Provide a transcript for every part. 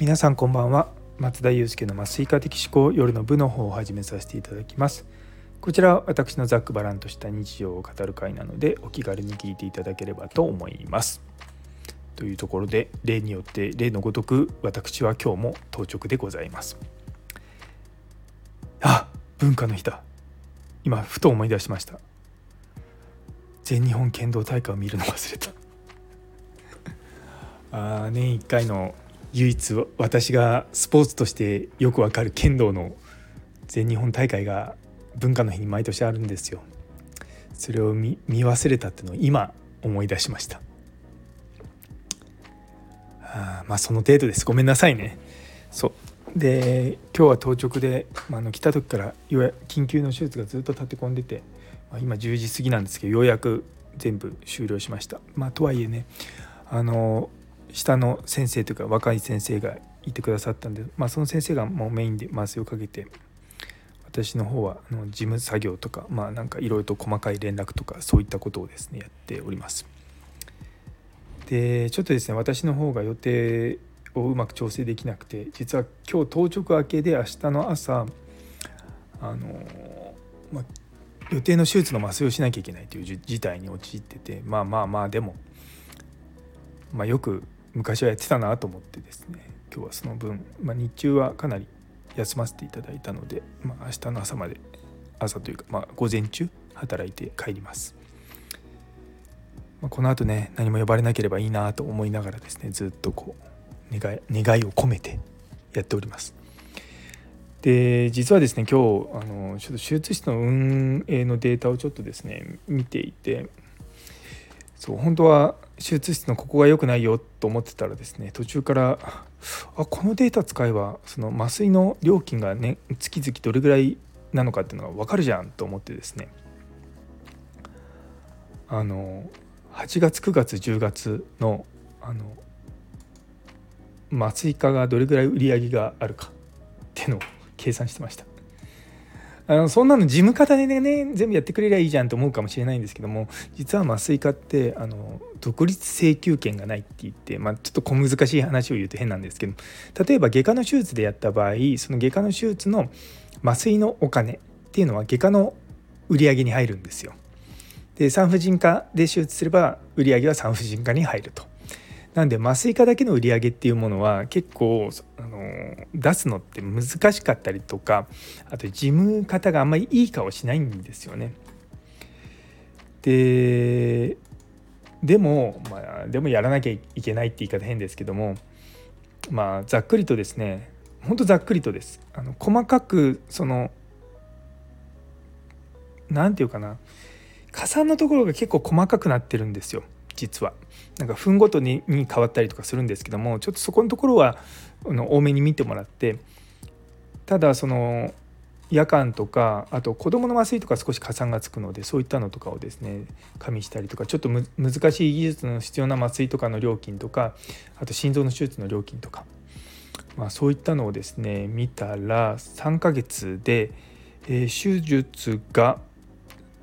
皆さんこんばんは。松田祐介の麻酔科的思考夜の部の方を始めさせていただきます。こちらは私のざっくばらんとした日常を語る会なのでお気軽に聞いていただければと思います。というところで例によって例のごとく私は今日も当直でございます。あ文化の日だ。今ふと思い出しました。全日本剣道大会を見るの忘れた。あ年1回の唯一私がスポーツとしてよくわかる剣道の全日本大会が文化の日に毎年あるんですよ。それを見忘れたっていうのを今思い出しました。あまあその程度です。ごめんなさいね。そう。で今日は当直で、まあ、の来た時から緊急の手術がずっと立て込んでて、まあ、今10時過ぎなんですけどようやく全部終了しました。まあとはいえねあの下の先生というか若い先生がいてくださったんで、まあ、その先生がもうメインで麻酔をかけて私の方はあの事務作業とかまあなんかいろいろと細かい連絡とかそういったことをですねやっております。でちょっとですね私の方が予定をうまく調整できなくて実は今日当直明けで明日の朝あの、まあ、予定の手術の麻酔をしなきゃいけないという事態に陥っててまあまあまあでも、まあ、よく昔はやってたなと思ってですね今日はその分、まあ、日中はかなり休ませていただいたので、まあ、明日の朝まで朝というか、まあ、午前中働いて帰ります、まあ、このあとね何も呼ばれなければいいなと思いながらですねずっとこう願い願いを込めてやっております。で実はですね今日あのちょっと手術室の運営のデータをちょっとですね見ていてそう本当は手術室のここが良くないよと思ってたらですね途中からあこのデータ使えばその麻酔の料金がね月々どれぐらいなのかっていうのが分かるじゃんと思ってですね。あの8月9月10月のあの麻酔科がどれぐらい売り上げがあるかっていうのを計算してました。あのそんなの事務方でね全部やってくれりゃいいじゃんと思うかもしれないんですけども実は麻酔科ってあの独立請求権がないって言って、まあ、ちょっと小難しい話を言うと変なんですけど例えば外科の手術でやった場合その外科の手術の麻酔のお金っていうのは外科の売り上げに入るんですよ。で産婦人科で手術すれば売り上げは産婦人科に入ると。なんで麻酔科だけの売り上げっていうものは結構あの出すのって難しかったりとかあと事務方があんまりいい顔しないんですよね。ででも、まあ、でもやらなきゃいけないって言い方変ですけどもまあざっくりとですねほんとざっくりとです。あの細かくその何て言うかな加算のところが結構細かくなってるんですよ実は。なんか分ごとに変わったりとかするんですけどもちょっとそこのところはあの多めに見てもらってただその夜間とかあと子どもの麻酔とか少し加算がつくのでそういったのとかをですね加味したりとかちょっと難しい技術の必要な麻酔とかの料金とかあと心臓の手術の料金とか、まあ、そういったのをですね見たら3ヶ月で、えー、手術が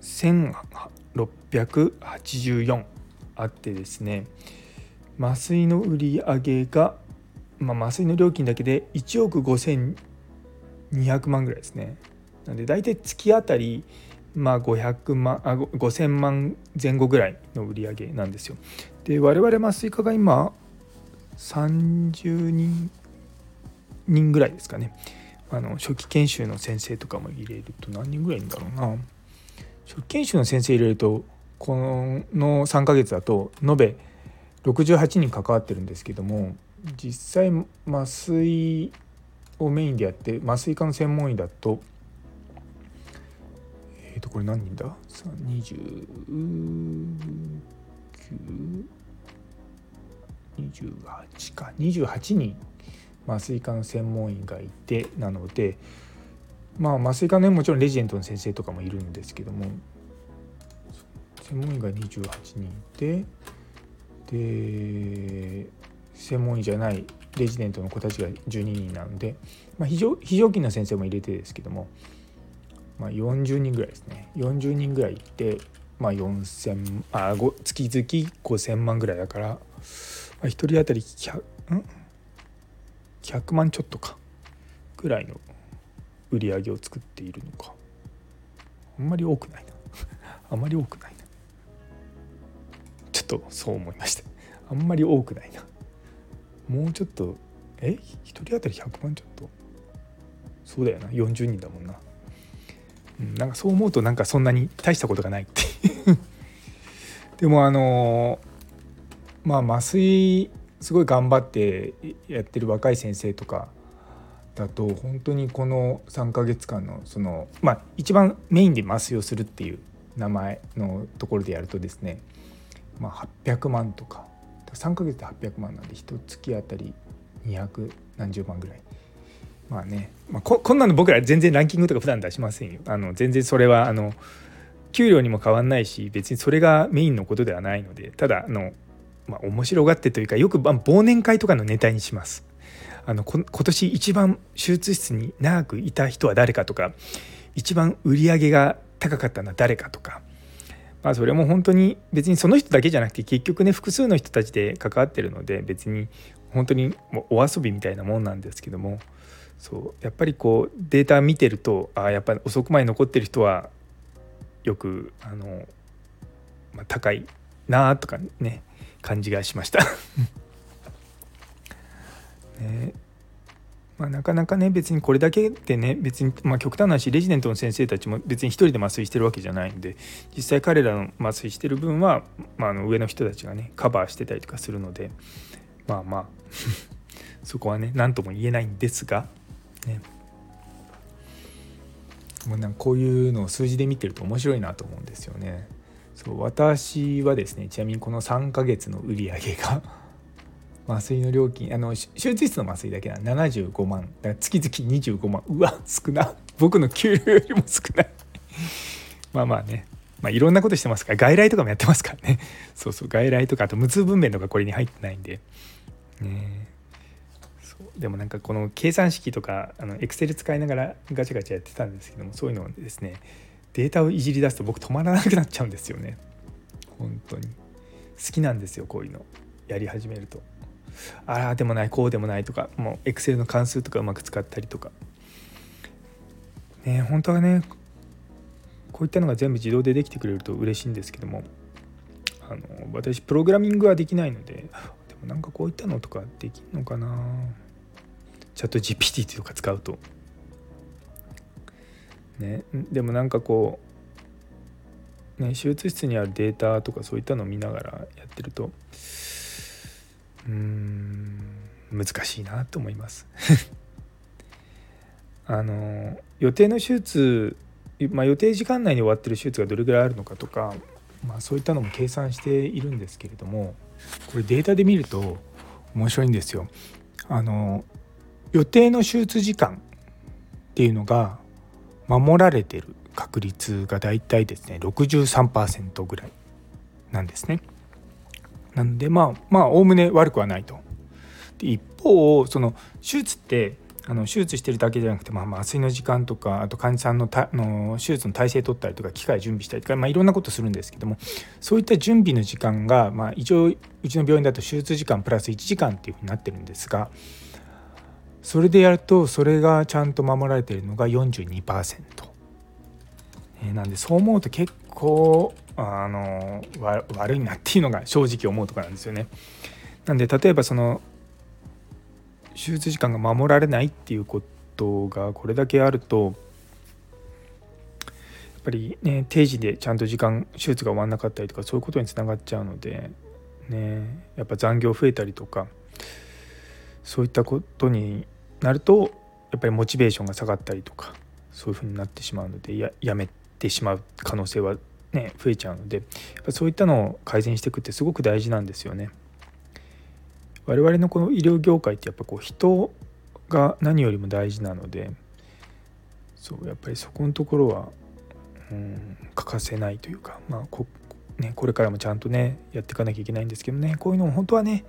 1684あってですね麻酔の売り上げが、まあ、麻酔の料金だけで1億5200万ぐらいですね。なんで大体月あたりまあ500万あ5000万前後ぐらいの売り上げなんですよ。で我々麻酔科が今30人人ぐらいですかね。あの初期研修の先生とかも入れると何人ぐらいいるんだろうな。初期研修の先生入れるとこの3ヶ月だと延べ68人関わってるんですけども実際麻酔をメインでやって麻酔科の専門医だとえっ、ー、とこれ何人だ ?29 28か28人麻酔科の専門医がいてなのでまあ麻酔科のもちろんレジェンドの先生とかもいるんですけども専門医が28人いてで専門医じゃないレジデントの子たちが12人なので、まあ、非常非常勤の先生も入れてですけども、まあ、40人ぐらいですね。40人ぐらいいて、まあ、4000あ月々5000万ぐらいだから、まあ、1人当たり100 100万ちょっとか。ぐらいの売り上げを作っているのか。あんまり多くないな。あんまり多くないとそう思いましたあんまり多くないな。もうちょっとえ？1人当たり100万ちょっと？そうだよな。40人だもんな、うん、なんかそう思うとなんかそんなに大したことがないって でもあのまあ麻酔すごい頑張ってやってる若い先生とかだと本当にこの3ヶ月間のそのまあ一番メインで麻酔をするっていう名前のところでやるとですね、まあ、800万とか。3ヶ月で800万なんで一月あたり200何十万ぐらい。まあね、まあ、ここんなの僕ら全然ランキングとか普段出しませんよ。あの全然それはあの給料にも変わんないし別にそれがメインのことではないのでただあの、まあ、面白がってというかよく忘年会とかのネタにします。あの今年一番手術室に長くいた人は誰かとか一番売り上げが高かったのは誰かとか、まあ、それも本当に別にその人だけじゃなくて結局ね複数の人たちで関わってるので別に本当にもうお遊びみたいなもんなんですけどもそうやっぱりこうデータ見てるとあやっぱり遅くまで残ってる人はよくあの、まあ、高いなとかね感じがしました。まあ、なかなかね別にこれだけでね別に、まあ、極端な話レジデントの先生たちも別に一人で麻酔してるわけじゃないんで実際彼らの麻酔してる分は、まあ、あの上の人たちがねカバーしてたりとかするのでまあまあ そこはね何とも言えないんですがねもうなんかこういうのを数字で見てると面白いなと思うんですよね。そう私はですねちなみにこの3ヶ月の売り上げが麻酔の料金あの手術室の麻酔だけな75万。だから月々25万。うわ少な僕の給料よりも少ない。まあまあね。まあいろんなことしてますから外来とかもやってますからね。そうそう外来とかあと無痛分娩とかこれに入ってないんで。ねでもなんかこの計算式とかあのエクセル使いながらガチャガチャやってたんですけどもそういうのをですねデータをいじり出すと僕止まらなくなっちゃうんですよね。本当に。好きなんですよこういうの。やり始めると。ああでもないこうでもないとかもうエクセルの関数とかうまく使ったりとかね本当はねこういったのが全部自動でできてくれると嬉しいんですけどもあの私プログラミングはできないのででもなんかこういったのとかできるのかなチャット GPT とか使うと。ね、でもなんかこう、ね、手術室にあるデータとかそういったのを見ながらやってるとうん難しいなと思います あの予定の手術、まあ、予定時間内に終わってる手術がどれぐらいあるのかとか、まあ、そういったのも計算しているんですけれどもこれデータで見ると面白いんですよ。あの予定の手術時間っていうのが守られてる確率がだいたいですね63%ぐらいなんですね。なんでまあまあおおむね悪くはないと。で一方その手術ってあの手術してるだけじゃなくて、まあ、麻酔の時間とかあと患者さんのたの手術の体制取ったりとか機械準備したりとか、まあ、いろんなことするんですけどもそういった準備の時間が、まあ、一応うちの病院だと手術時間プラス1時間っていうふうになってるんですがそれでやるとそれがちゃんと守られているのが42%、え、なんでそう思うと結構あの悪いなっていうのが正直思うとこなんですよね。なんで例えばその手術時間が守られないっていうことがこれだけあるとやっぱりね定時でちゃんと時間手術が終わんなかったりとかそういうことにつながっちゃうのでねやっぱ残業増えたりとかそういったことになるとやっぱりモチベーションが下がったりとかそういうふうになってしまうのでややめてしまう可能性はね増えちゃうのでやっぱそういったのを改善していくってすごく大事なんですよね。我々のこの医療業界ってやっぱこう人が何よりも大事なのでそうやっぱりそこのところは、うん、欠かせないというか、まあこね、これからもちゃんとねやっていかなきゃいけないんですけどねこういうのも本当はね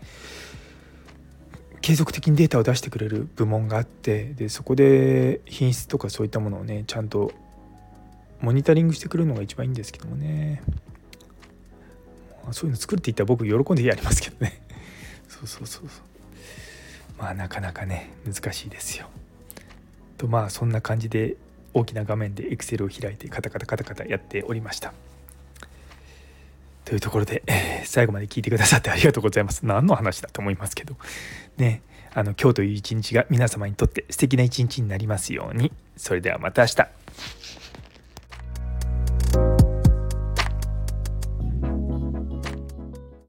継続的にデータを出してくれる部門があってでそこで品質とかそういったものをねちゃんとモニタリングしてくるのが一番いいんですけどもねそういうの作るって言ったら僕喜んでやりますけどね そうそうそうそうまあなかなかね難しいですよ。とまあそんな感じで大きな画面で Excel を開いてカタカタカタカタやっておりました。というところで、最後まで聞いてくださってありがとうございます。何の話だと思いますけど。ね、あの今日という一日が皆様にとって素敵な一日になりますように。それではまた明日。